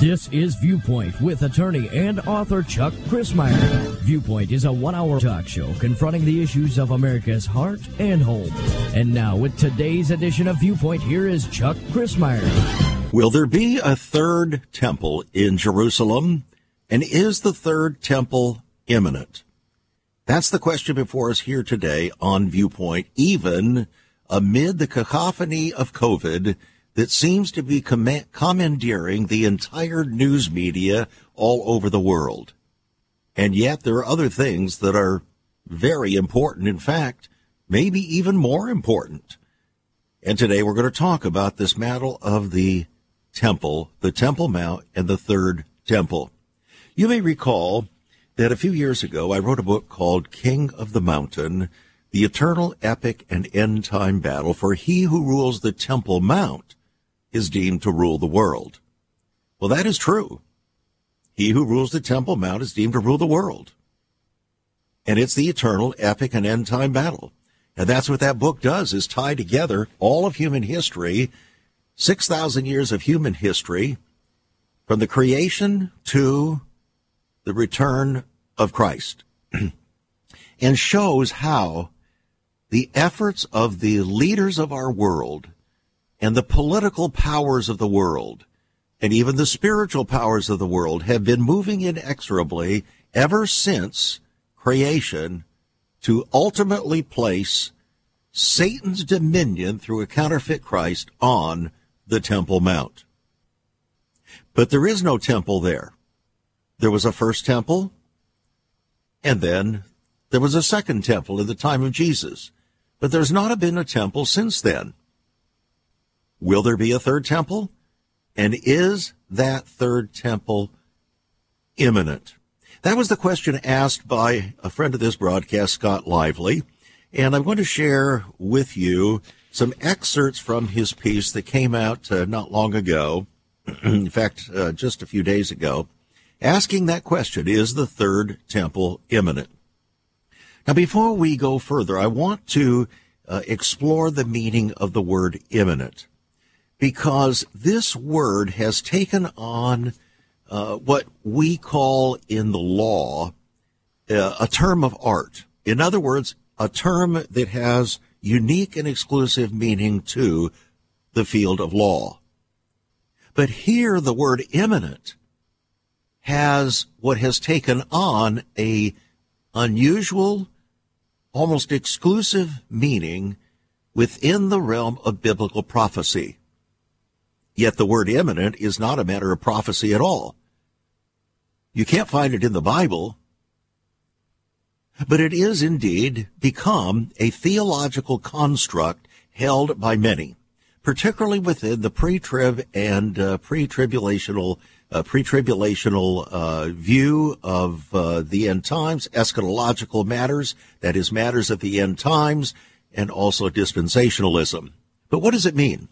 This is Viewpoint with attorney and author Chuck Crismier. Viewpoint is a one hour talk show confronting the issues of America's heart and home. And now, with today's edition of Viewpoint, here is Chuck Crismier. Will there be a third temple in Jerusalem? And is the third temple imminent? That's the question before us here today on Viewpoint, even amid the cacophony of COVID that seems to be com- commandeering the entire news media all over the world. And yet there are other things that are very important. In fact, maybe even more important. And today we're going to talk about this battle of the temple, the Temple Mount, and the third temple. You may recall that a few years ago I wrote a book called King of the Mountain, the eternal epic and end time battle for he who rules the Temple Mount is deemed to rule the world. Well, that is true. He who rules the Temple Mount is deemed to rule the world. And it's the eternal, epic, and end time battle. And that's what that book does, is tie together all of human history, 6,000 years of human history, from the creation to the return of Christ, and shows how the efforts of the leaders of our world and the political powers of the world and even the spiritual powers of the world have been moving inexorably ever since creation to ultimately place Satan's dominion through a counterfeit Christ on the Temple Mount. But there is no temple there. There was a first temple, and then there was a second temple in the time of Jesus. But there's not been a temple since then. Will there be a third temple? And is that third temple imminent? That was the question asked by a friend of this broadcast, Scott Lively. And I'm going to share with you some excerpts from his piece that came out uh, not long ago. In fact, uh, just a few days ago, asking that question, is the third temple imminent? Now, before we go further, I want to uh, explore the meaning of the word imminent because this word has taken on uh, what we call in the law uh, a term of art. In other words, a term that has unique and exclusive meaning to the field of law. But here the word imminent has what has taken on a unusual, almost exclusive meaning within the realm of biblical prophecy. Yet the word imminent is not a matter of prophecy at all. You can't find it in the Bible, but it is indeed become a theological construct held by many, particularly within the pre-trib and uh, pre-tribulational uh, pre-tribulational uh, view of uh, the end times, eschatological matters, that is matters of the end times, and also dispensationalism. But what does it mean?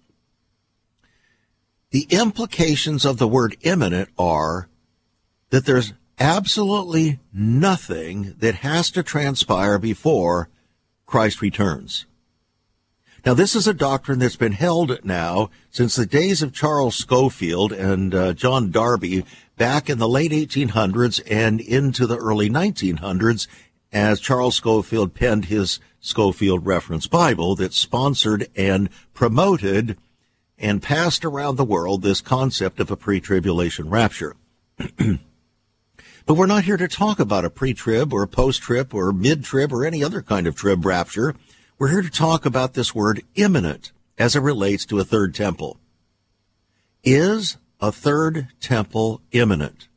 The implications of the word imminent are that there's absolutely nothing that has to transpire before Christ returns. Now, this is a doctrine that's been held now since the days of Charles Scofield and uh, John Darby back in the late 1800s and into the early 1900s as Charles Scofield penned his Scofield Reference Bible that sponsored and promoted and passed around the world this concept of a pre-tribulation rapture. but we're not here to talk about a pre-trib or a post-trib or mid-trib or any other kind of trib rapture. We're here to talk about this word imminent as it relates to a third temple. Is a third temple imminent?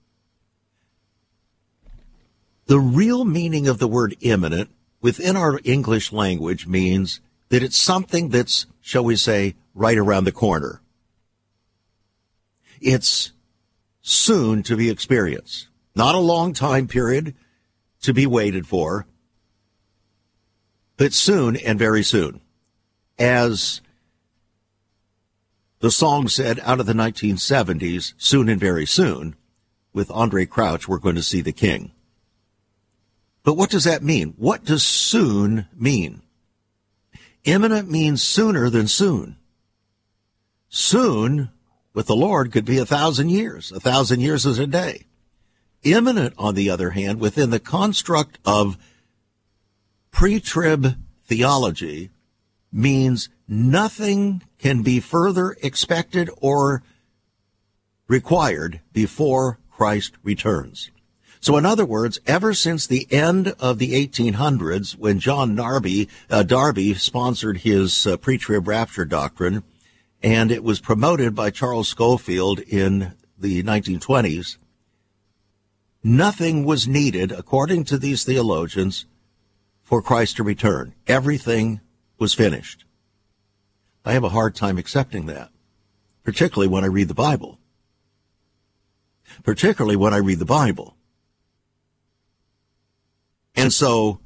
The real meaning of the word imminent within our English language means that it's something that's, shall we say, right around the corner. It's soon to be experienced. Not a long time period to be waited for, but soon and very soon. As the song said out of the 1970s, soon and very soon, with Andraé Crouch, we're going to see the king. But what does that mean? What does soon mean? Imminent means sooner than soon. Soon with the Lord could be a thousand years. A thousand years is a day. Imminent, on the other hand, within the construct of pre-trib theology means nothing can be further expected or required before Christ returns. So in other words, ever since the end of the 1800s, when John Darby, uh, Darby sponsored his uh, pre-trib rapture doctrine, and it was promoted by Charles Scofield in the 1920s, nothing was needed, according to these theologians, for Christ to return. Everything was finished. I have a hard time accepting that, particularly when I read the Bible. Particularly when I read the Bible. And so,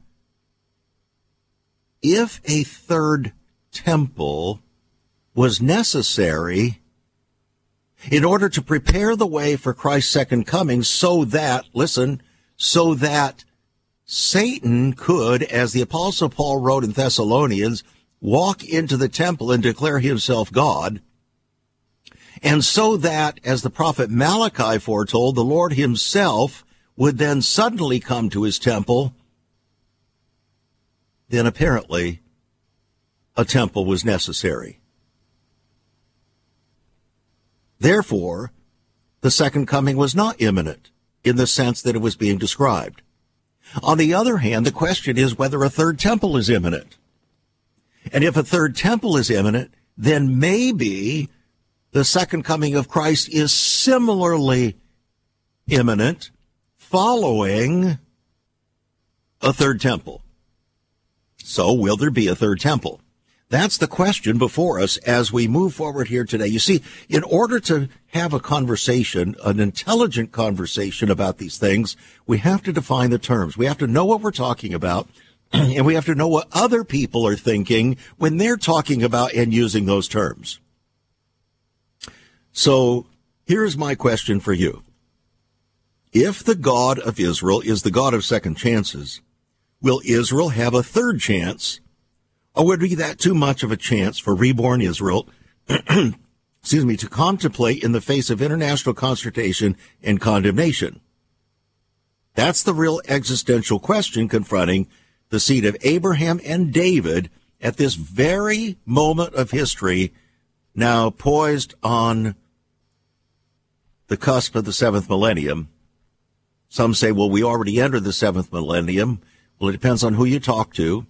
if a third temple was necessary in order to prepare the way for Christ's second coming so that, listen, so that Satan could, as the apostle Paul wrote in Thessalonians, walk into the temple and declare himself God. And so that, as the prophet Malachi foretold, the Lord himself would then suddenly come to his temple, then apparently a temple was necessary. Therefore, the second coming was not imminent in the sense that it was being described. On the other hand, the question is whether a third temple is imminent. And if a third temple is imminent, then maybe the second coming of Christ is similarly imminent following a third temple. So will there be a third temple? That's the question before us as we move forward here today. You see, in order to have a conversation, an intelligent conversation about these things, we have to define the terms. We have to know what we're talking about. And we have to know what other people are thinking when they're talking about and using those terms. So here's my question for you. If the God of Israel is the God of second chances, will Israel have a third chance or would be that too much of a chance for reborn Israel, excuse me, to contemplate in the face of international consternation and condemnation? That's the real existential question confronting the seed of Abraham and David at this very moment of history, now poised on the cusp of the seventh millennium. Some say, well, we already entered the seventh millennium. Well, it depends on who you talk to.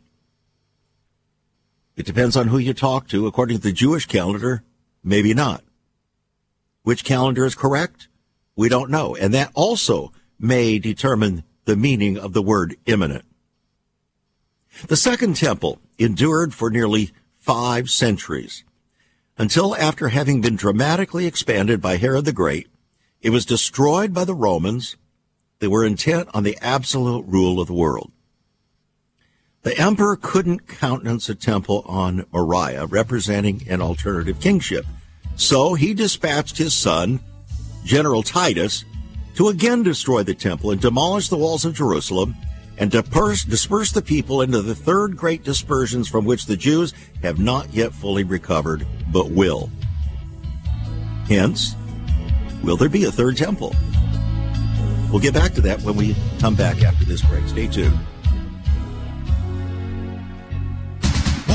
It depends on who you talk to. According to the Jewish calendar, maybe not. Which calendar is correct? We don't know. And that also may determine the meaning of the word imminent. The second temple endured for nearly five centuries until after having been dramatically expanded by Herod the Great, it was destroyed by the Romans. They were intent on the absolute rule of the world. The emperor couldn't countenance a temple on Moriah, representing an alternative kingship. So he dispatched his son, General Titus, to again destroy the temple and demolish the walls of Jerusalem and disperse, disperse the people into the third great dispersions from which the Jews have not yet fully recovered, but will. Hence, will there be a third temple? We'll get back to that when we come back after this break. Stay tuned.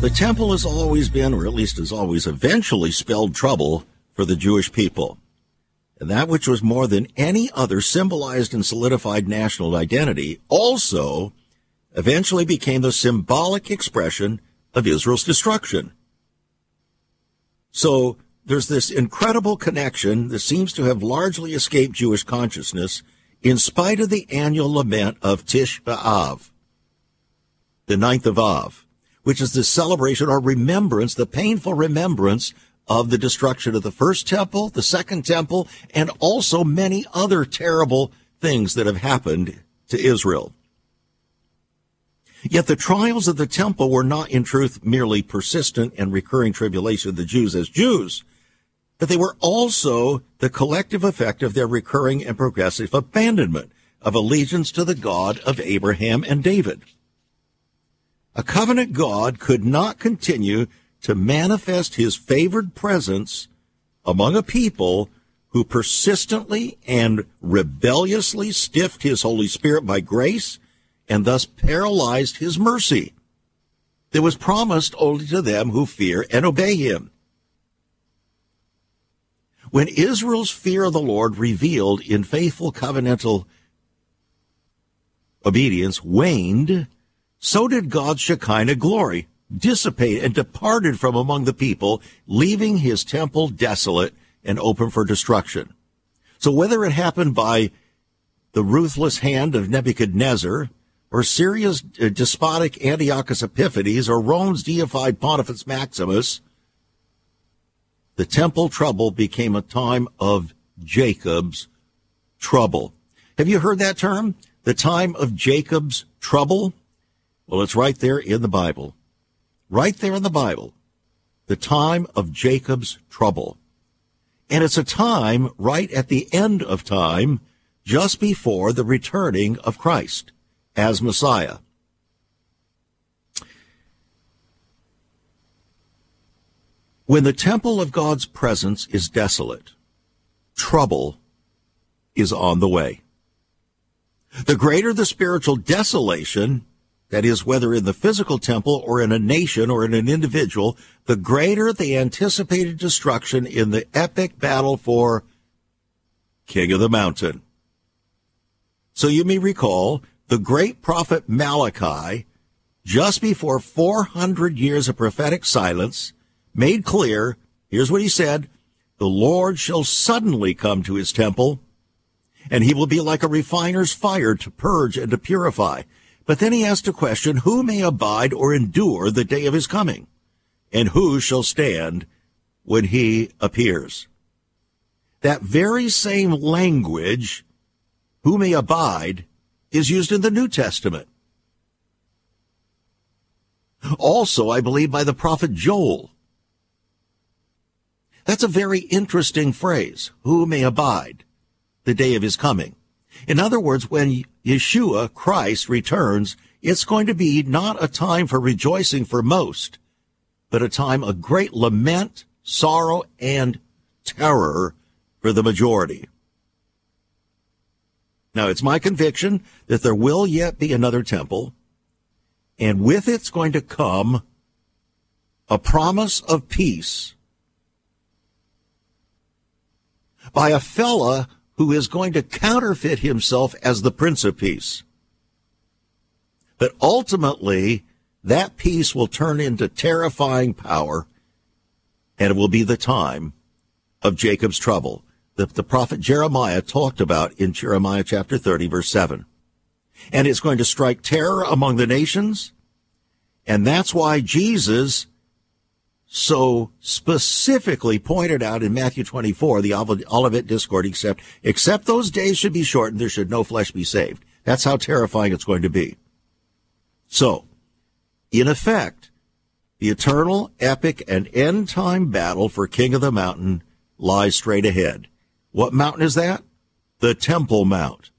The temple has always been, or at least has always eventually spelled trouble for the Jewish people. And that which was more than any other symbolized and solidified national identity also eventually became the symbolic expression of Israel's destruction. So there's this incredible connection that seems to have largely escaped Jewish consciousness in spite of the annual lament of Tisha B'Av, the ninth of Av, which is the celebration or remembrance, the painful remembrance of the destruction of the first temple, the second temple, and also many other terrible things that have happened to Israel. Yet the trials of the temple were not in truth merely persistent and recurring tribulation of the Jews as Jews, but they were also the collective effect of their recurring and progressive abandonment of allegiance to the God of Abraham and David. A covenant God could not continue to manifest his favored presence among a people who persistently and rebelliously stiffed his Holy Spirit by grace and thus paralyzed his mercy that was promised only to them who fear and obey him. When Israel's fear of the Lord revealed in faithful covenantal obedience waned, so did God's Shekinah glory dissipate and departed from among the people, leaving his temple desolate and open for destruction. So whether it happened by the ruthless hand of Nebuchadnezzar, or Syria's uh, despotic Antiochus Epiphanes, or Rome's deified Pontifex Maximus, the temple trouble became a time of Jacob's trouble. Have you heard that term? The time of Jacob's trouble? Well, it's right there in the Bible. Right there in the Bible. The time of Jacob's trouble. And it's a time right at the end of time, just before the returning of Christ as Messiah. When the temple of God's presence is desolate, trouble is on the way. The greater the spiritual desolation, that is, whether in the physical temple or in a nation or in an individual, the greater the anticipated destruction in the epic battle for King of the Mountain. So you may recall the great prophet Malachi, just before 400 years of prophetic silence, made clear, here's what he said, the Lord shall suddenly come to his temple, and he will be like a refiner's fire to purge and to purify. But then he asked a question, who may abide or endure the day of his coming? And who shall stand when he appears? That very same language, who may abide, is used in the New Testament. Also, I believe by the prophet Joel. That's a very interesting phrase. Who may abide the day of his coming? In other words, when Yeshua, Christ, returns, it's going to be not a time for rejoicing for most, but a time of great lament, sorrow, and terror for the majority. Now, it's my conviction that there will yet be another temple, and with it's going to come a promise of peace by a fella who is going to counterfeit himself as the Prince of Peace. But ultimately, that peace will turn into terrifying power, and it will be the time of Jacob's trouble that the prophet Jeremiah talked about in Jeremiah chapter 30, verse 7. And it's going to strike terror among the nations. And that's why Jesus so specifically pointed out in Matthew 24, the Olivet Discourse, except, except those days should be shortened, there should no flesh be saved. That's how terrifying it's going to be. So, in effect, the eternal, epic, and end time battle for King of the Mountain lies straight ahead. What mountain is that? The Temple Mount.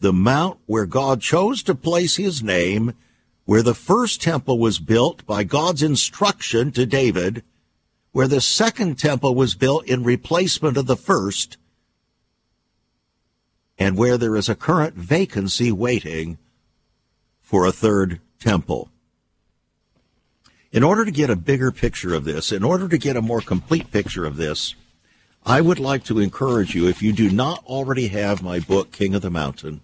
The mount where God chose to place his name, where the first temple was built by God's instruction to David, where the second temple was built in replacement of the first, and where there is a current vacancy waiting for a third temple. In order to get a bigger picture of this, in order to get a more complete picture of this, I would like to encourage you, if you do not already have my book, King of the Mountain,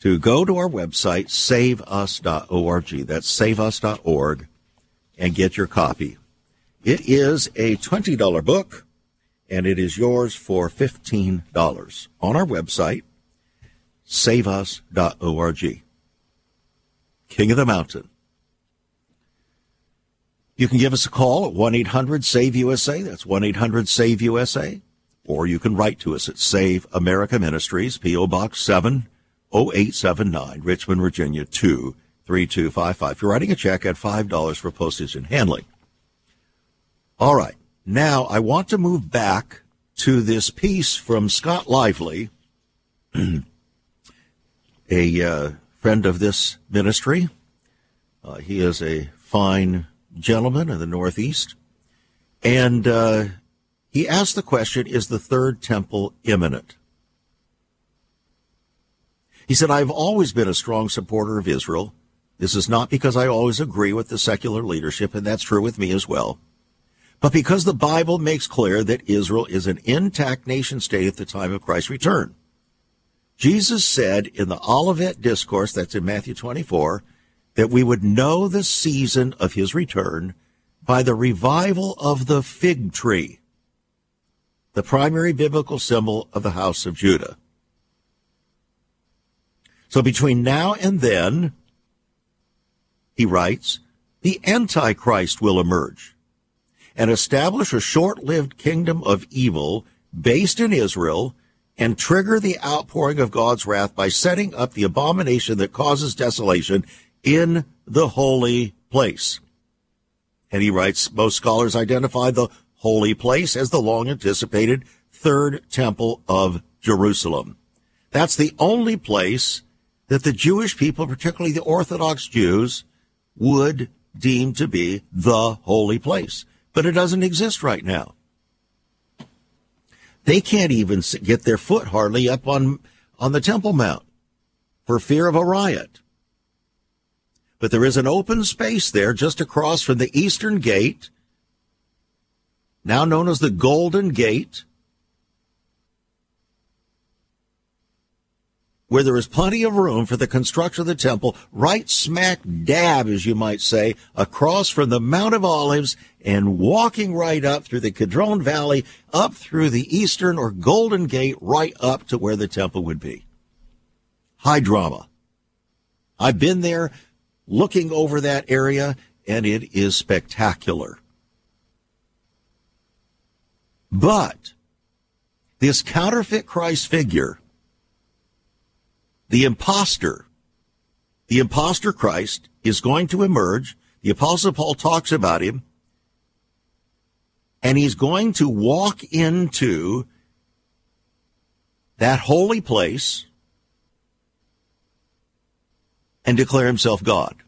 to go to our website, saveus.org. That's saveus.org and get your copy. It is a $20 book and it is yours for $15 on our website. saveus.org. King of the Mountain. You can give us a call at 1 800 SAVE USA. That's 1 800 SAVE USA. Or you can write to us at Save America Ministries, P.O. Box 70879, Richmond, Virginia 23255. If you're writing a check at $5 for postage and handling. All right. Now I want to move back to this piece from Scott Lively, a uh, friend of this ministry. Uh, he is a fine gentleman in the Northeast. And uh, he asked the question Is the third temple imminent? He said, I've always been a strong supporter of Israel. This is not because I always agree with the secular leadership, and that's true with me as well, but because the Bible makes clear that Israel is an intact nation state at the time of Christ's return. Jesus said in the Olivet Discourse, that's in Matthew 24, that we would know the season of his return by the revival of the fig tree, the primary biblical symbol of the house of Judah. So between now and then, he writes, the Antichrist will emerge and establish a short-lived kingdom of evil based in Israel and trigger the outpouring of God's wrath by setting up the abomination that causes desolation in the holy place. And he writes, most scholars identify the holy place as the long anticipated third temple of Jerusalem. That's the only place that the Jewish people, particularly the Orthodox Jews, would deem to be the holy place. But it doesn't exist right now. They can't even get their foot hardly up on, on the Temple Mount for fear of a riot but there is an open space there just across from the Eastern Gate, now known as the Golden Gate, where there is plenty of room for the construction of the temple, right smack dab, as you might say, across from the Mount of Olives and walking right up through the Kidron Valley, up through the Eastern or Golden Gate, right up to where the temple would be. High drama. I've been there looking over that area, and it is spectacular. But this counterfeit Christ figure, the impostor, the impostor Christ is going to emerge. The apostle Paul talks about him and he's going to walk into that holy place and declare himself God.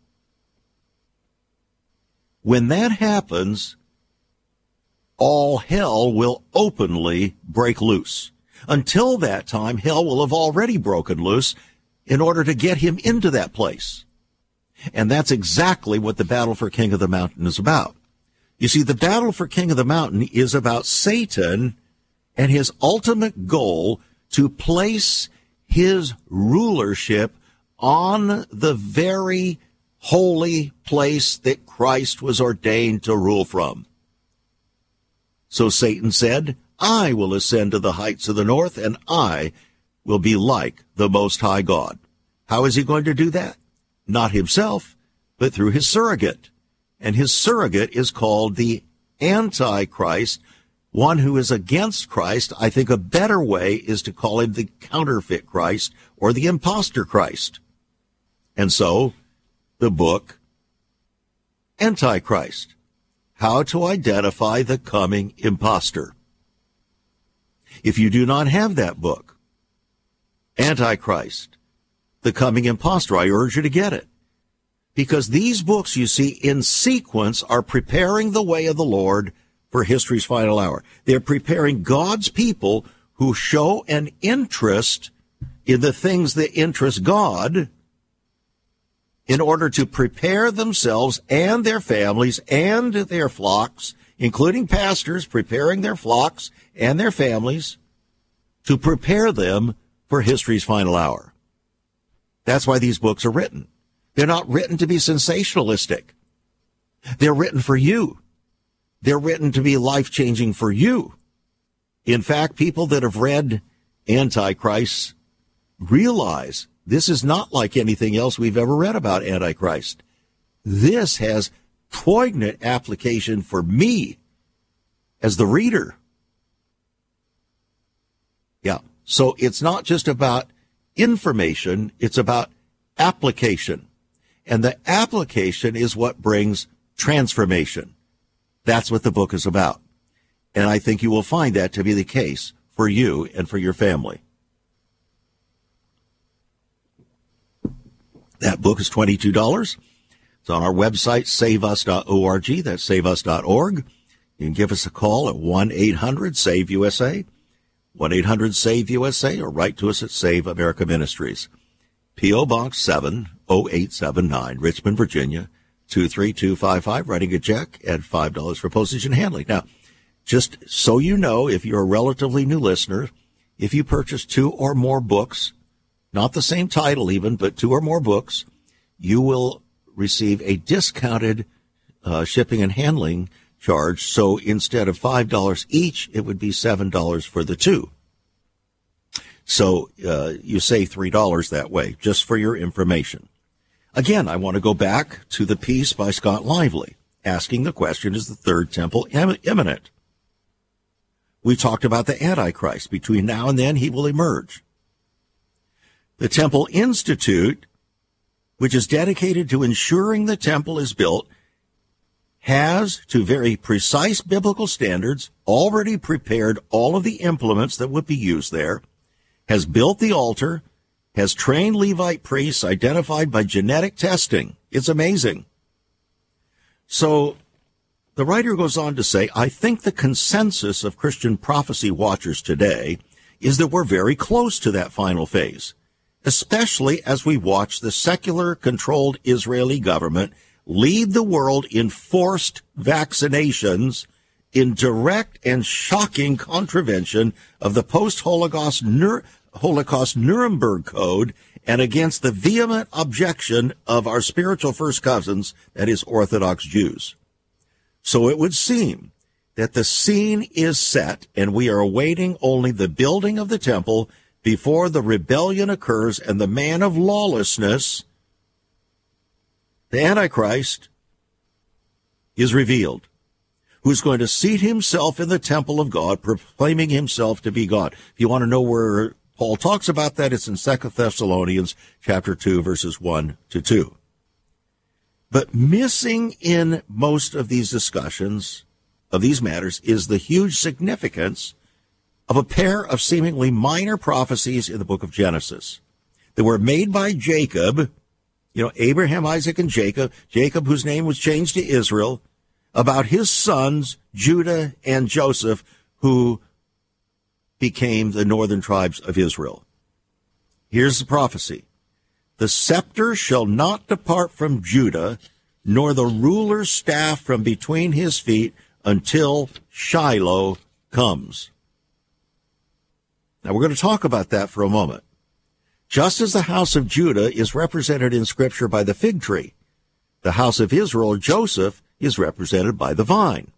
When that happens, all hell will openly break loose. Until that time, hell will have already broken loose in order to get him into that place. And that's exactly what the battle for King of the Mountain is about. You see, the battle for King of the Mountain is about Satan and his ultimate goal to place his rulership on the very holy place that Christ was ordained to rule from. So Satan said, I will ascend to the heights of the north and I will be like the Most High God. How is he going to do that? Not himself, but through his surrogate. And his surrogate is called the Antichrist, one who is against Christ. I think a better way is to call him the counterfeit Christ or the impostor Christ. And so, the book Antichrist How to Identify the Coming Impostor. If you do not have that book, Antichrist, The Coming Impostor, I urge you to get it. Because these books you see in sequence are preparing the way of the Lord for history's final hour. They're preparing God's people who show an interest in the things that interest God in order to prepare themselves and their families and their flocks, including pastors preparing their flocks and their families to prepare them for history's final hour. That's why these books are written. They're not written to be sensationalistic. They're written for you. They're written to be life changing for you. In fact, people that have read Antichrist realize this is not like anything else we've ever read about Antichrist. This has poignant application for me as the reader. Yeah. So it's not just about information, it's about application. And the application is what brings transformation. That's what the book is about. And I think you will find that to be the case for you and for your family. That book is $22. It's on our website, saveus.org. That's saveus.org. You can give us a call at 1-800-SAVE-USA, 1-800-SAVE-USA, or write to us at Save America Ministries. P.O. Box 70879, Richmond, Virginia, 23255, writing a check at $5 for postage and handling. Now, just so you know, if you're a relatively new listener, if you purchase two or more books, not the same title even, but two or more books, you will receive a discounted uh, shipping and handling charge. So instead of $5 each, it would be $7 for the two. So uh, you save $3 that way, just for your information. Again, I want to go back to the piece by Scott Lively, asking the question, is the third temple imminent? We talked about the Antichrist. Between now and then, he will emerge. The Temple Institute, which is dedicated to ensuring the temple is built, has, to very precise biblical standards, already prepared all of the implements that would be used there, has built the altar, has trained Levite priests identified by genetic testing. It's amazing. So the writer goes on to say, I think the consensus of Christian prophecy watchers today is that we're very close to that final phase especially as we watch the secular controlled Israeli government lead the world in forced vaccinations in direct and shocking contravention of the post-Holocaust Holocaust Nuremberg Code and against the vehement objection of our spiritual first cousins, that is Orthodox Jews. So it would seem that the scene is set and we are awaiting only the building of the temple before the rebellion occurs and the man of lawlessness, the Antichrist, is revealed, who's going to seat himself in the temple of God, proclaiming himself to be God. If you want to know where Paul talks about that, it's in 2 Thessalonians chapter 2, verses 1 to 2. But missing in most of these discussions of these matters is the huge significance of a pair of seemingly minor prophecies in the book of Genesis that were made by Jacob, you know, Abraham, Isaac, and Jacob, Jacob, whose name was changed to Israel, about his sons, Judah and Joseph, who became the northern tribes of Israel. Here's the prophecy. The scepter shall not depart from Judah, nor the ruler's staff from between his feet until Shiloh comes. Now we're going to talk about that for a moment. Just as the house of Judah is represented in scripture by the fig tree, the house of Israel, Joseph, is represented by the vine.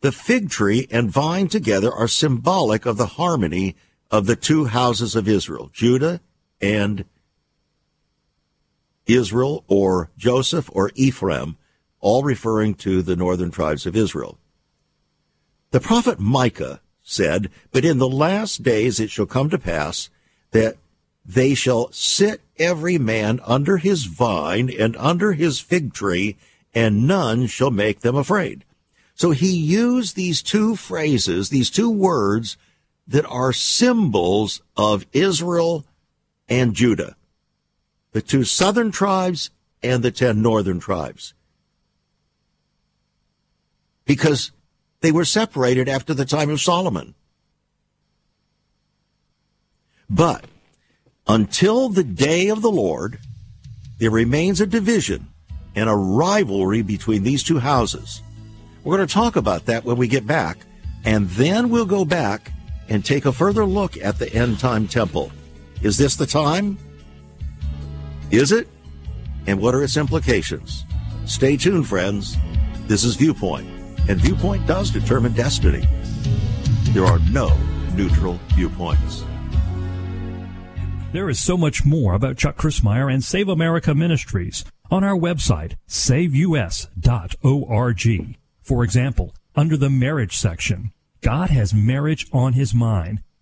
The fig tree and vine together are symbolic of the harmony of the two houses of Israel, Judah and Israel or Joseph or Ephraim, all referring to the northern tribes of Israel. The prophet Micah said, But in the last days it shall come to pass that they shall sit every man under his vine and under his fig tree, and none shall make them afraid. So he used these two phrases, these two words that are symbols of Israel and Judah, the two southern tribes and the ten northern tribes. Because they were separated after the time of Solomon. But until the day of the Lord, there remains a division and a rivalry between these two houses. We're going to talk about that when we get back, and then we'll go back and take a further look at the end time temple. Is this the time? Is it? And what are its implications? Stay tuned, friends. This is Viewpoint and viewpoint does determine destiny. There are no neutral viewpoints. There is so much more about Chuck Crismier and Save America Ministries on our website, saveus.org. For example, under the marriage section, God has marriage on his mind.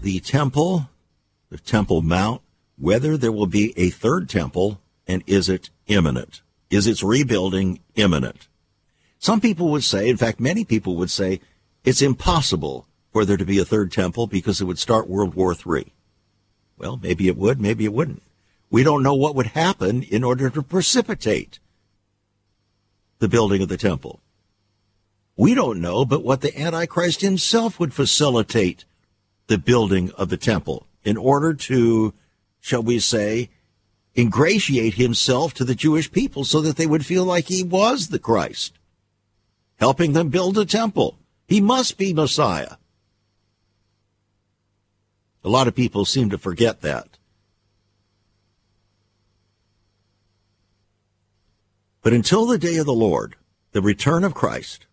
the temple, the Temple Mount, whether there will be a third temple, and is it imminent? Is its rebuilding imminent? Some people would say, in fact, many people would say, it's impossible for there to be a third temple because it would start World War III. Well, maybe it would, maybe it wouldn't. We don't know what would happen in order to precipitate the building of the temple. We don't know, but what the Antichrist himself would facilitate the building of the temple in order to, shall we say, ingratiate himself to the Jewish people so that they would feel like he was the Christ helping them build a temple. He must be Messiah. A lot of people seem to forget that. But until the day of the Lord, the return of Christ,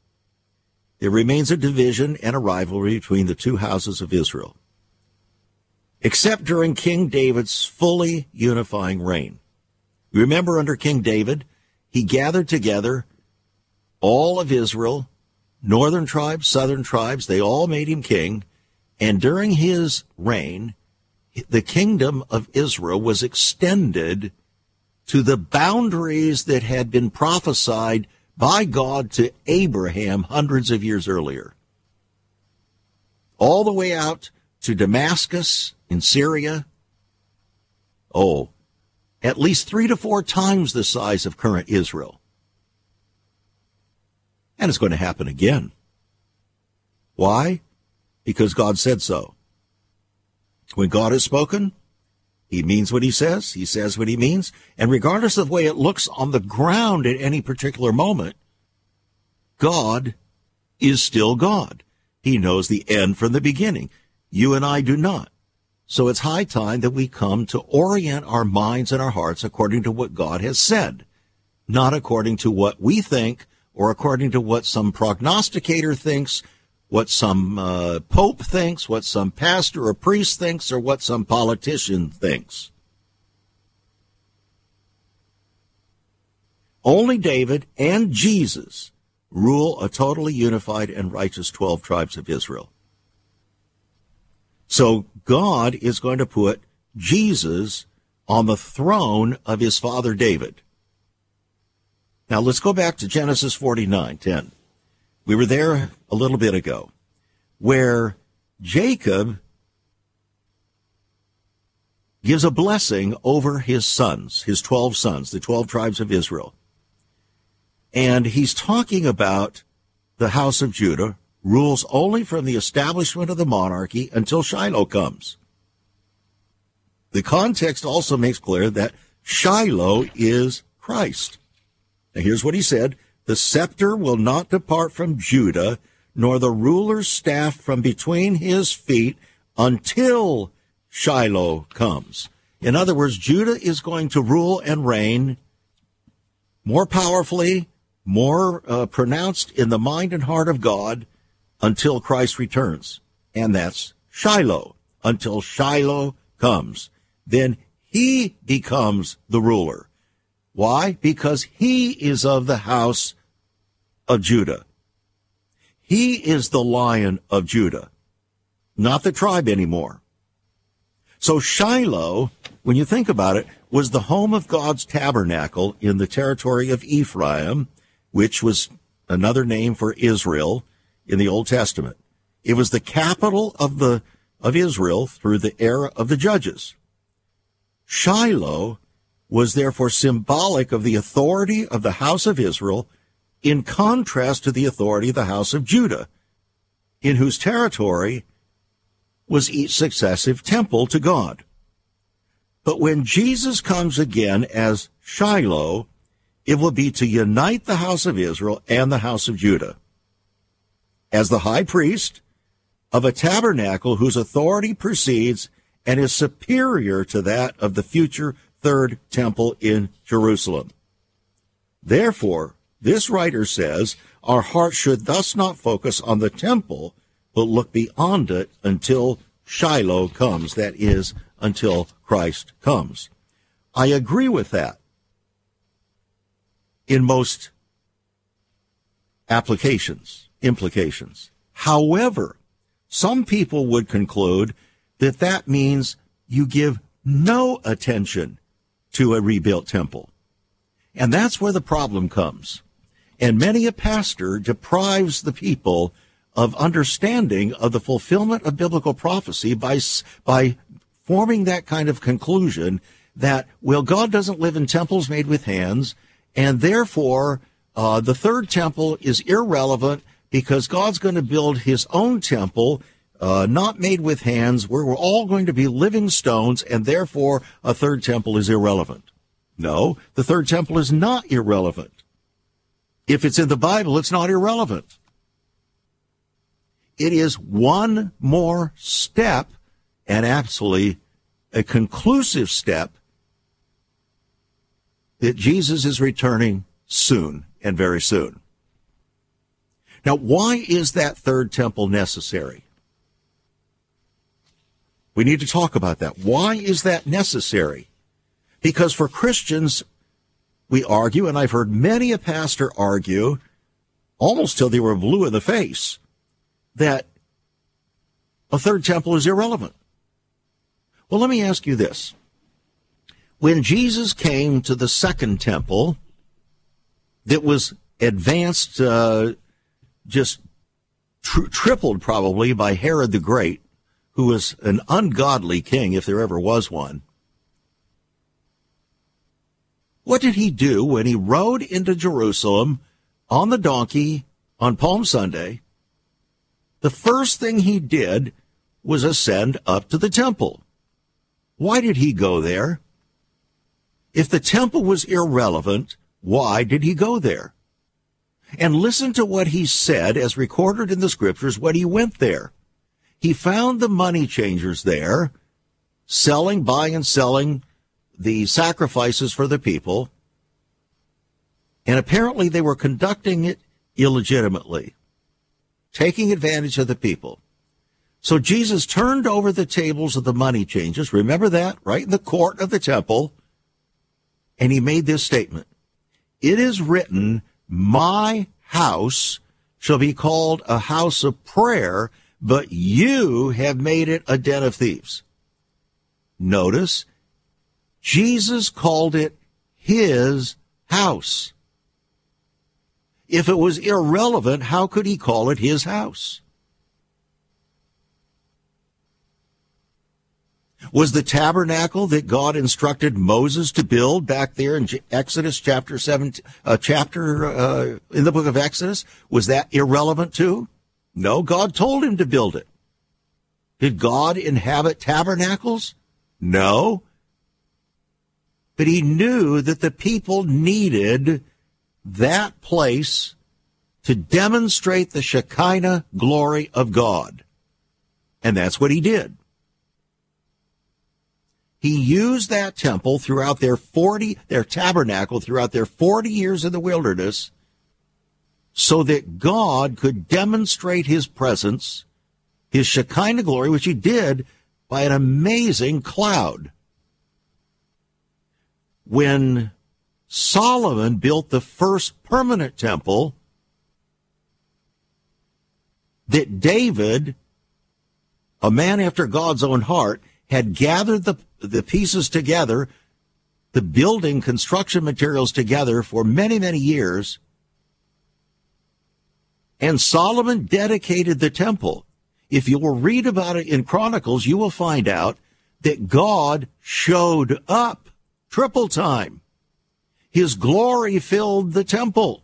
there remains a division and a rivalry between the two houses of Israel. Except during King David's fully unifying reign. Remember under King David, he gathered together all of Israel, northern tribes, southern tribes, they all made him king. And during his reign, the kingdom of Israel was extended to the boundaries that had been prophesied by God to Abraham hundreds of years earlier. All the way out to Damascus in Syria. Oh, at least three to four times the size of current Israel. And it's going to happen again. Why? Because God said so. When God has spoken, he means what he says. He says what he means. And regardless of the way it looks on the ground at any particular moment, God is still God. He knows the end from the beginning. You and I do not. So it's high time that we come to orient our minds and our hearts according to what God has said, not according to what we think or according to what some prognosticator thinks, what some uh, pope thinks, what some pastor or priest thinks, or what some politician thinks. Only David and Jesus rule a totally unified and righteous 12 tribes of Israel. So God is going to put Jesus on the throne of his father David. Now let's go back to Genesis 49, 10. We were there a little bit ago where Jacob gives a blessing over his sons, his 12 sons, the 12 tribes of Israel. And he's talking about the house of Judah rules only from the establishment of the monarchy until Shiloh comes. The context also makes clear that Shiloh is Christ. Now here's what he said. The scepter will not depart from Judah, nor the ruler's staff from between his feet until Shiloh comes. In other words, Judah is going to rule and reign more powerfully, more uh, pronounced in the mind and heart of God until Christ returns. And that's Shiloh, until Shiloh comes. Then he becomes the ruler. Why? Because he is of the house of Judah. He is the lion of Judah, not the tribe anymore. So Shiloh, when you think about it, was the home of God's tabernacle in the territory of Ephraim, which was another name for Israel. in the Old Testament. It was the capital of the of Israel through the era of the judges. Shiloh was therefore symbolic of the authority of the house of Israel in contrast to the authority of the house of Judah, in whose territory was each successive temple to God. But when Jesus comes again as Shiloh, it will be to unite the house of Israel and the house of Judah. As the high priest of a tabernacle whose authority precedes and is superior to that of the future third temple in Jerusalem. Therefore, this writer says our heart should thus not focus on the temple, but look beyond it until Shiloh comes, that is, until Christ comes. I agree with that in most applications, implications. However, some people would conclude that that means you give no attention to a rebuilt temple. And that's where the problem comes. And many a pastor deprives the people of understanding of the fulfillment of biblical prophecy by, by forming that kind of conclusion that, well, God doesn't live in temples made with hands, and therefore uh, the third temple is irrelevant because God's going to build his own temple, uh, not made with hands, where we're all going to be living stones, and therefore a third temple is irrelevant. No, the third temple is not irrelevant. If it's in the Bible, it's not irrelevant. It is one more step and absolutely a conclusive step that Jesus is returning soon and very soon. Now, why is that third temple necessary? We need to talk about that. Why is that necessary? Because for Christians, we argue, and I've heard many a pastor argue, almost till they were blue in the face, that a third temple is irrelevant. Well, let me ask you this. When Jesus came to the second temple that was advanced, uh, just tri- tripled probably by Herod the Great, who was an ungodly king if there ever was one, what did he do when he rode into Jerusalem on the donkey on Palm Sunday? The first thing he did was ascend up to the temple. Why did he go there? If the temple was irrelevant, why did he go there? And listen to what he said as recorded in the scriptures when he went there. He found the money changers there, selling, buying, and selling the sacrifices for the people. And apparently they were conducting it illegitimately, taking advantage of the people. So Jesus turned over the tables of the money changers. Remember that? Right in the court of the temple. And he made this statement. It is written, my house shall be called a house of prayer, but you have made it a den of thieves. Notice, Jesus called it his house. If it was irrelevant, how could he call it his house? was the tabernacle that God instructed Moses to build back there in Exodus chapter 7, uh, chapter uh, in the book of Exodus, was that irrelevant too? No, God told him to build it. Did God inhabit tabernacles? No. But he knew that the people needed that place to demonstrate the Shekinah glory of God. And that's what he did. He used that temple throughout their 40, their tabernacle throughout their 40 years in the wilderness so that God could demonstrate his presence, his Shekinah glory, which he did by an amazing cloud. When Solomon built the first permanent temple, that David, a man after God's own heart, had gathered the, the pieces together, the building construction materials together for many, many years. And Solomon dedicated the temple. If you will read about it in Chronicles, you will find out that God showed up triple time. His glory filled the temple.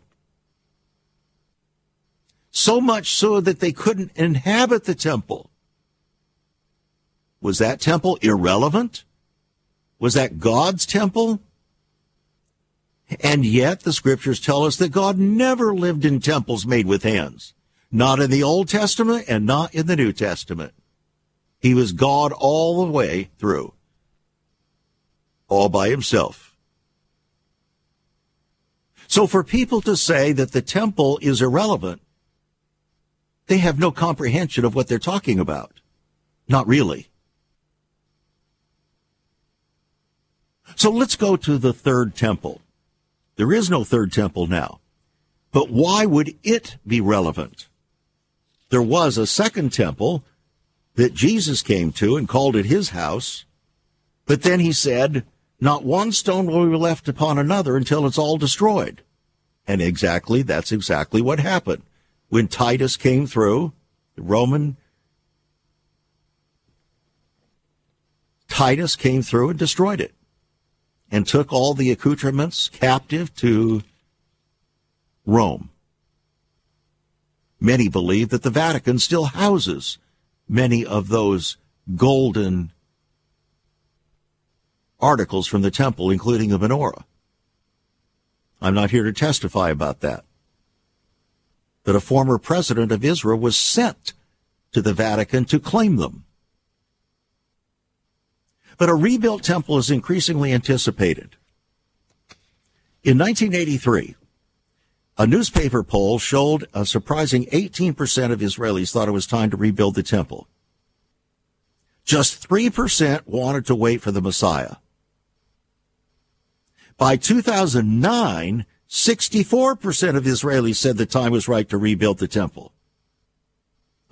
So much so that they couldn't inhabit the temple. Was that temple irrelevant? Was that God's temple? And yet the scriptures tell us that God never lived in temples made with hands. Not in the Old Testament and not in the New Testament. He was God all the way through. All by himself. So for people to say that the temple is irrelevant, they have no comprehension of what they're talking about. Not really. So let's go to the third temple. There is no third temple now. But why would it be relevant? There was a second temple that Jesus came to and called it his house. But then he said, not one stone will be left upon another until it's all destroyed. And exactly, that's exactly what happened. When Titus came through, the Roman Titus came through and destroyed it and took all the accoutrements captive to Rome. Many believe that the Vatican still houses many of those golden articles from the temple, including the menorah. I'm not here to testify about that. That a former president of Israel was sent to the Vatican to claim them. But a rebuilt temple is increasingly anticipated. In 1983, a newspaper poll showed a surprising 18% of Israelis thought it was time to rebuild the temple. Just 3% wanted to wait for the Messiah. By 2009, 64% of Israelis said the time was right to rebuild the temple.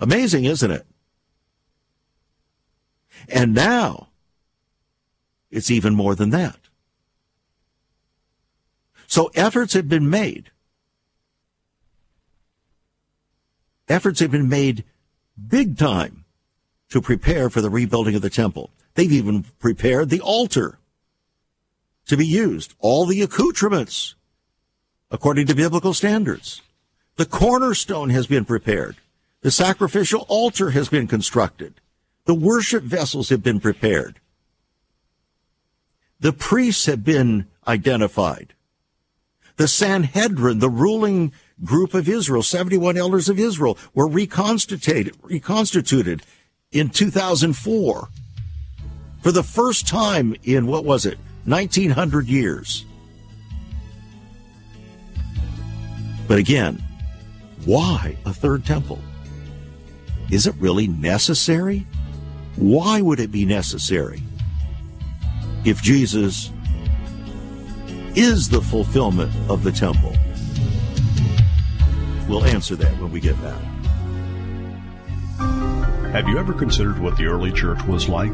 Amazing, isn't it? And now, it's even more than that. So efforts have been made. Efforts have been made big time to prepare for the rebuilding of the temple. They've even prepared the altar to be used, all the accoutrements according to biblical standards. The cornerstone has been prepared. The sacrificial altar has been constructed. The worship vessels have been prepared. The priests have been identified. The Sanhedrin, the ruling group of Israel, 71 elders of Israel, were reconstituted, reconstituted in 2004 for the first time in, what was it, 1900 years. But again, why a third temple? Is it really necessary? Why would it be necessary? if Jesus is the fulfillment of the temple? We'll answer that when we get back. Have you ever considered what the early church was like?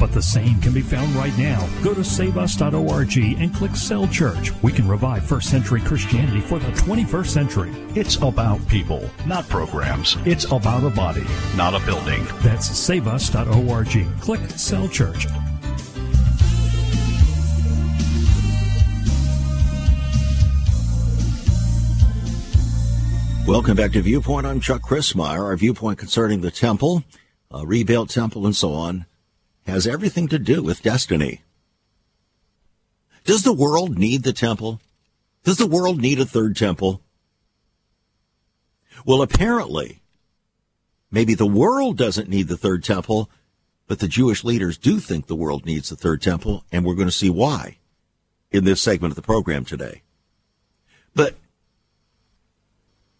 But the same can be found right now. Go to saveus.org and click Cell Church. We can revive first century Christianity for the 21st century. It's about people, not programs. It's about a body, not a building. That's saveus.org. Click Cell Church. Welcome back to Viewpoint. I'm Chuck Crismier. Our viewpoint concerning the temple, a rebuilt temple, and so on has everything to do with destiny. Does the world need the temple? Does the world need a third temple? Well, apparently, maybe the world doesn't need the third temple, But the Jewish leaders do think the world needs the third temple, and we're going to see why in this segment of the program today. But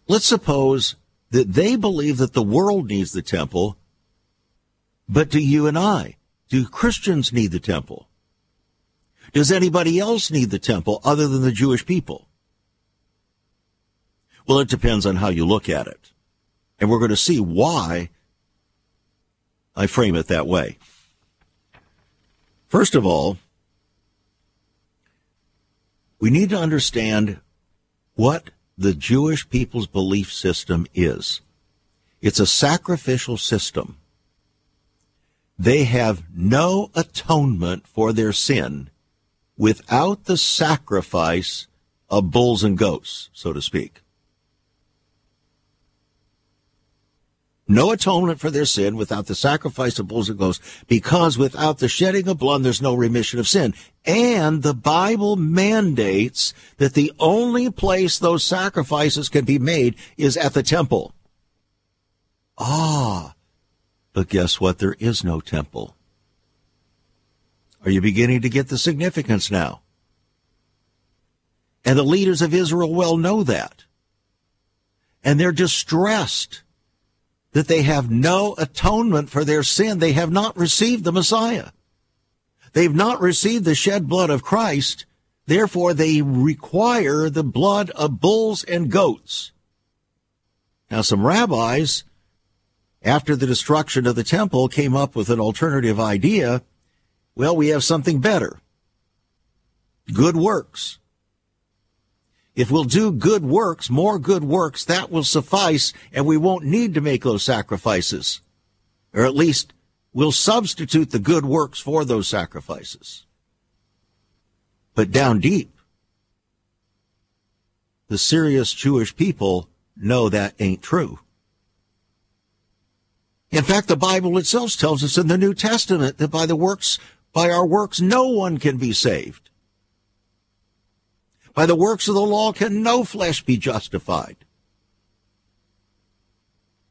let's suppose that they believe that the world needs the temple, but do you and I, do Christians need the temple? Does anybody else need the temple other than the Jewish people? Well, it depends on how you look at it. And we're going to see why I frame it that way. First of all, we need to understand what the Jewish people's belief system is. It's a sacrificial system. They have no atonement for their sin without the sacrifice of bulls and goats, so to speak. no atonement for their sin without the sacrifice of bulls and goats, because without the shedding of blood, there's no remission of sin. And the Bible mandates that the only place those sacrifices can be made is at the temple. Ah, but guess what? There is no temple. Are you beginning to get the significance now? And the leaders of Israel well know that. And they're distressed that they have no atonement for their sin. They have not received the Messiah. They've not received the shed blood of Christ. Therefore, they require the blood of bulls and goats. Now, some rabbis, after the destruction of the temple, came up with an alternative idea. Well, we have something better. Good works. If we'll do good works, more good works, that will suffice and we won't need to make those sacrifices. Or at least we'll substitute the good works for those sacrifices. But down deep, the serious Jewish people know that ain't true. In fact, the Bible itself tells us in the New Testament that by the works, by our works, no one can be saved. By the works of the law can no flesh be justified.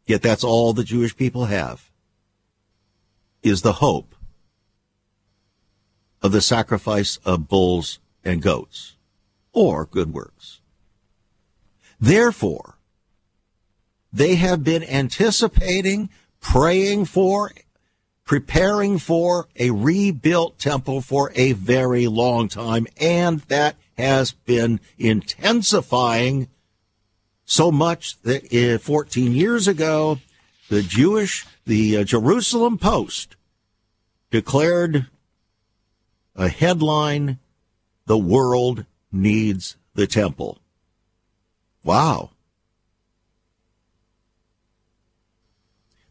Yet that's all the Jewish people have, is the hope of the sacrifice of bulls and goats, or good works. Therefore, they have been anticipating, praying for, preparing for a rebuilt temple for a very long time, and that has been intensifying so much that uh, 14 years ago, the Jewish, the uh, Jerusalem Post declared a headline, The World Needs the Temple. Wow.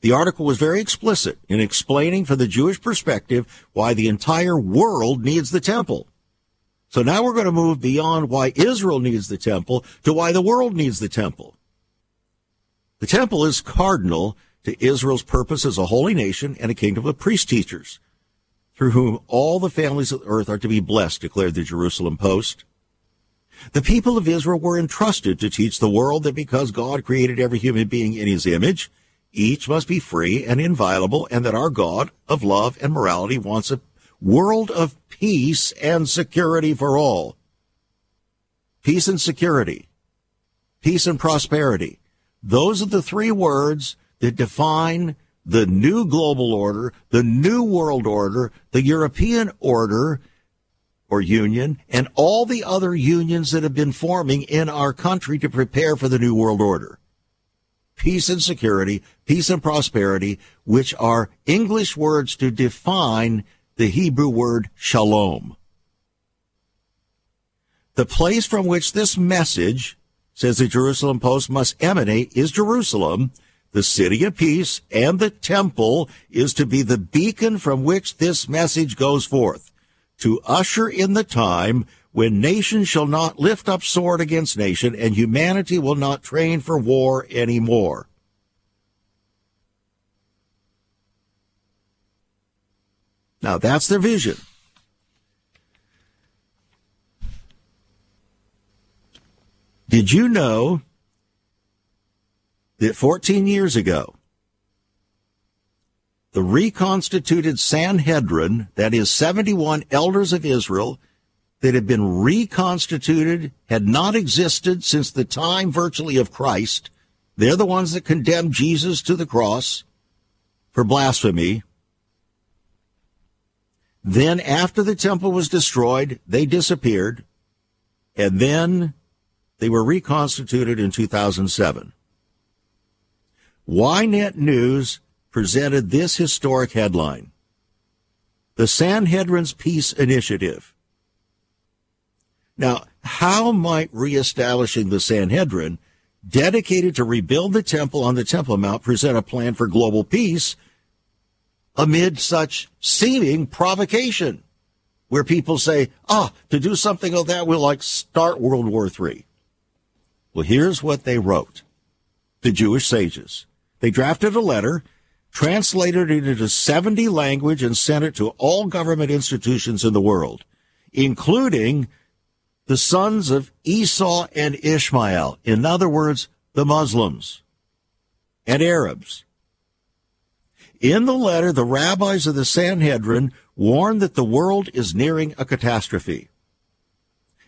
The article was very explicit in explaining from the Jewish perspective why the entire world needs the temple. So now we're going to move beyond why Israel needs the temple to why the world needs the temple. The temple is cardinal to Israel's purpose as a holy nation and a kingdom of priest teachers, through whom all the families of the earth are to be blessed, declared the Jerusalem Post. The people of Israel were entrusted to teach the world that because God created every human being in his image, each must be free and inviolable, and that our God of love and morality wants a world of peace and security for all. Peace and security. Peace and prosperity. Those are the three words that define the new global order, the new world order, the European order or union, and all the other unions that have been forming in our country to prepare for the new world order. Peace and security, peace and prosperity, which are English words to define the Hebrew word shalom. The place from which this message, says the Jerusalem Post, must emanate is Jerusalem, the city of peace, and the temple is to be the beacon from which this message goes forth, to usher in the time when nation shall not lift up sword against nation, and humanity will not train for war anymore. Now that's their vision. Did you know that 14 years ago, the reconstituted Sanhedrin, that is 71 elders of Israel that had been reconstituted, had not existed since the time virtually of Christ. They're the ones that condemned Jesus to the cross for blasphemy. Then, after the temple was destroyed, they disappeared, and then they were reconstituted in 2007. Ynet News presented this historic headline The Sanhedrin's Peace Initiative. Now, how might reestablishing the Sanhedrin, dedicated to rebuild the temple on the Temple Mount, present a plan for global peace amid such seeming provocation? Where people say, ah, to do something like that will like start World War III. Well, here's what they wrote. The Jewish sages. They drafted a letter translated it into 70 language and sent it to all government institutions in the world, including the sons of Esau and Ishmael. In other words, the Muslims and Arabs. In the letter, the rabbis of the Sanhedrin warn that the world is nearing a catastrophe.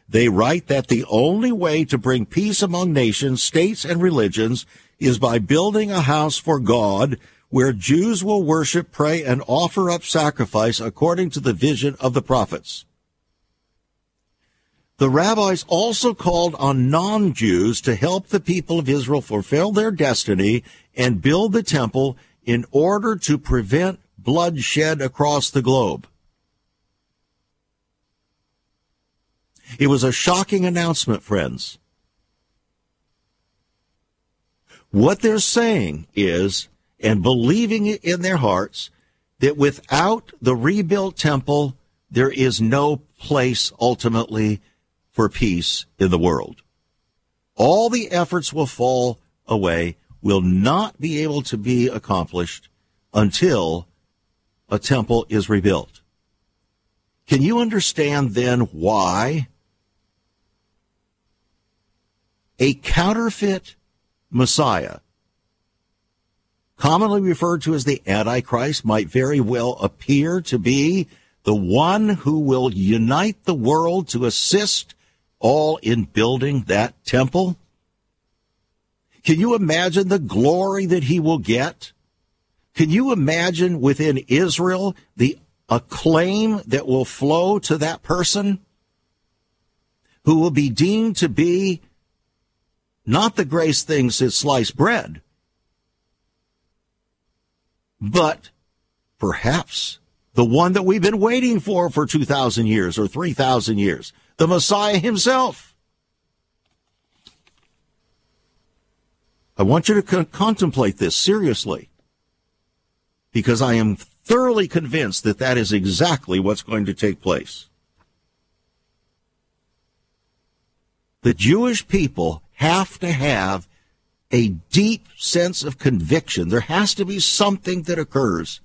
They write that the only way to bring peace among nations, states, and religions is by building a house for God where Jews will worship, pray, and offer up sacrifice according to the vision of the prophets. The rabbis also called on non-Jews to help the people of Israel fulfill their destiny and build the temple in order to prevent bloodshed across the globe. It was a shocking announcement, friends. What they're saying is and believing it in their hearts that without the rebuilt temple, there is no place ultimately for peace in the world. All the efforts will fall away, will not be able to be accomplished until a temple is rebuilt. Can you understand then why a counterfeit Messiah commonly referred to as the Antichrist, might very well appear to be the one who will unite the world to assist all in building that temple? Can you imagine the glory that he will get? Can you imagine within Israel the acclaim that will flow to that person who will be deemed to be not the greatest thing since sliced bread, but perhaps the one that we've been waiting for for 2,000 years or 3,000 years, the Messiah himself. I want you to co- contemplate this seriously because I am thoroughly convinced that that is exactly what's going to take place. The Jewish people have to have a deep sense of conviction. There has to be something that occurs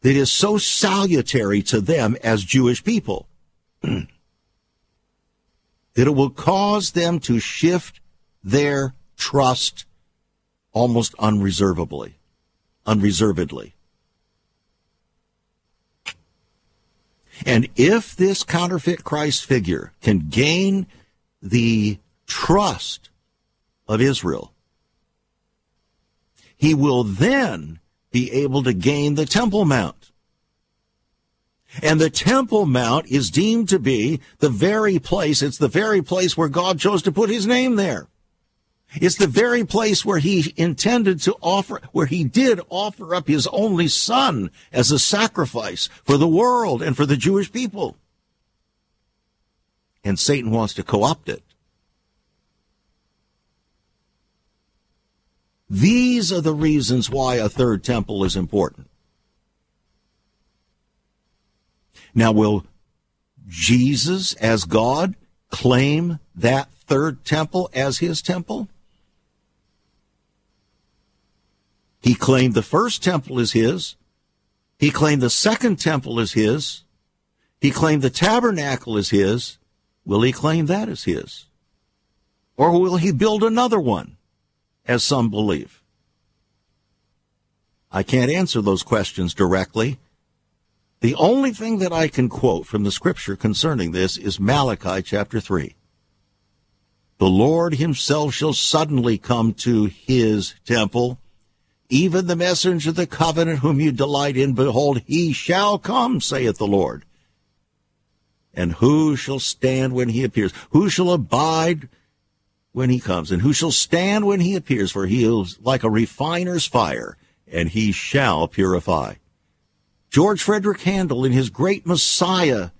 that is so salutary to them as Jewish people that it will cause them to shift their trust almost unreservedly, unreservedly. And if this counterfeit Christ figure can gain the trust of Israel, he will then be able to gain the Temple Mount. And the Temple Mount is deemed to be the very place, it's the very place where God chose to put his name there. It's the very place where he intended to offer, where he did offer up his only son as a sacrifice for the world and for the Jewish people. And Satan wants to co-opt it. These are the reasons why a third temple is important. Now, will Jesus, as God, claim that third temple as his temple? He claimed the first temple is his. He claimed the second temple is his. He claimed the tabernacle is his. Will he claim that as his? Or will he build another one? as some believe. I can't answer those questions directly. The only thing that I can quote from the scripture concerning this is Malachi chapter 3. The Lord himself shall suddenly come to his temple. Even the messenger of the covenant whom you delight in, behold, he shall come, saith the Lord. And who shall stand when he appears? Who shall abide when he comes? And who shall stand when he appears? For he is like a refiner's fire, and he shall purify. George Frederick Handel, in his great Messiah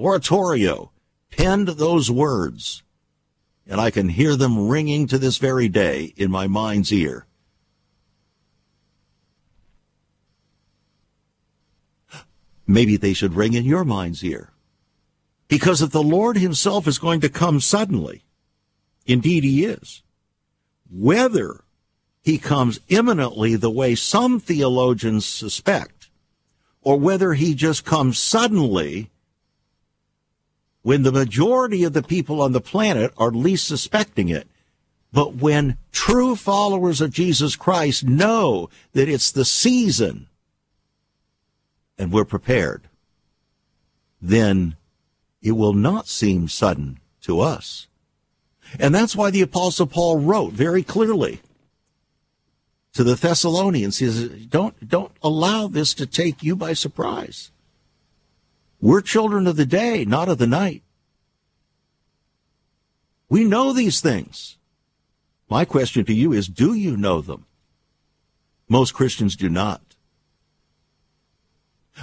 oratorio, penned those words and I can hear them ringing to this very day in my mind's ear. Maybe they should ring in your mind's ear. Because if the Lord himself is going to come suddenly, indeed he is, whether he comes imminently the way some theologians suspect, or whether he just comes suddenly when the majority of the people on the planet are least suspecting it. But when true followers of Jesus Christ know that it's the season and we're prepared, then it will not seem sudden to us. And that's why the apostle Paul wrote very clearly to the Thessalonians, he says, don't, don't allow this to take you by surprise. We're children of the day, not of the night. We know these things. My question to you is, do you know them? Most Christians do not.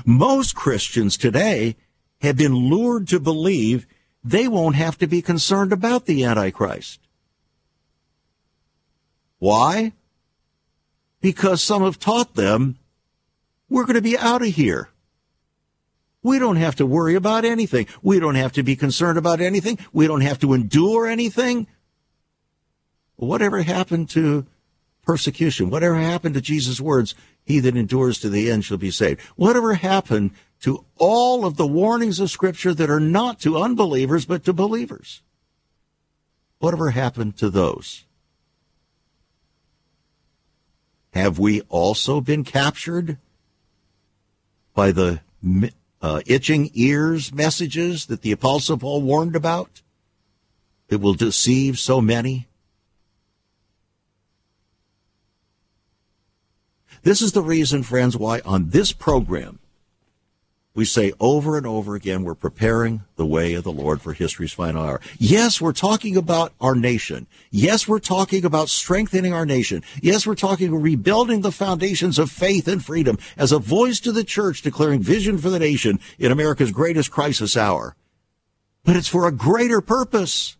Most Christians today have been lured to believe they won't have to be concerned about the Antichrist. Why? Because some have taught them we're going to be out of here. We don't have to worry about anything. We don't have to be concerned about anything. We don't have to endure anything. Whatever happened to persecution? Whatever happened to Jesus' words, he that endures to the end shall be saved? Whatever happened to all of the warnings of Scripture that are not to unbelievers but to believers? Whatever happened to those? Have we also been captured by the uh, itching ears messages that the Apostle Paul warned about that will deceive so many? This is the reason, friends, why on this program we say over and over again, we're preparing the way of the Lord for history's final hour. Yes, we're talking about our nation. Yes, we're talking about strengthening our nation. Yes, we're talking about rebuilding the foundations of faith and freedom as a voice to the church declaring vision for the nation in America's greatest crisis hour. But it's for a greater purpose.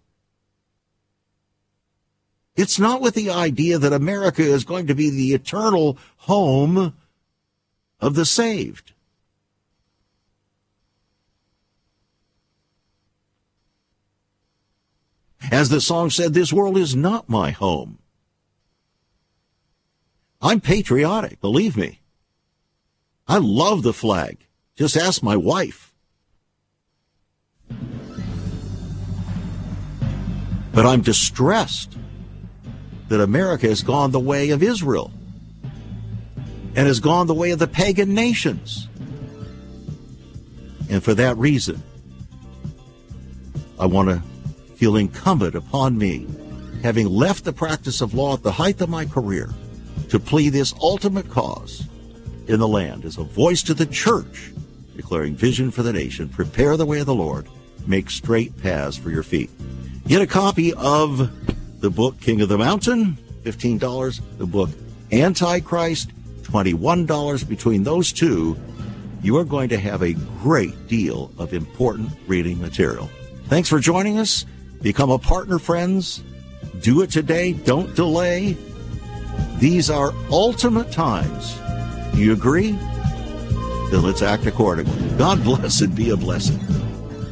It's not with the idea that America is going to be the eternal home of the saved. As the song said, this world is not my home. I'm patriotic, believe me. I love the flag. Just ask my wife. But I'm distressed that America has gone the way of Israel and has gone the way of the pagan nations. And for that reason, I want to feel incumbent upon me, having left the practice of law at the height of my career, to plead this ultimate cause in the land as a voice to the church, declaring vision for the nation, prepare the way of the Lord, make straight paths for your feet. Get a copy of the book King of the Mountain, $15, the book Antichrist, $21. Between those two, you are going to have a great deal of important reading material. Thanks for joining us. Become a partner, friends. Do it today. Don't delay. These are ultimate times. Do you agree? Then let's act accordingly. God bless and be a blessing.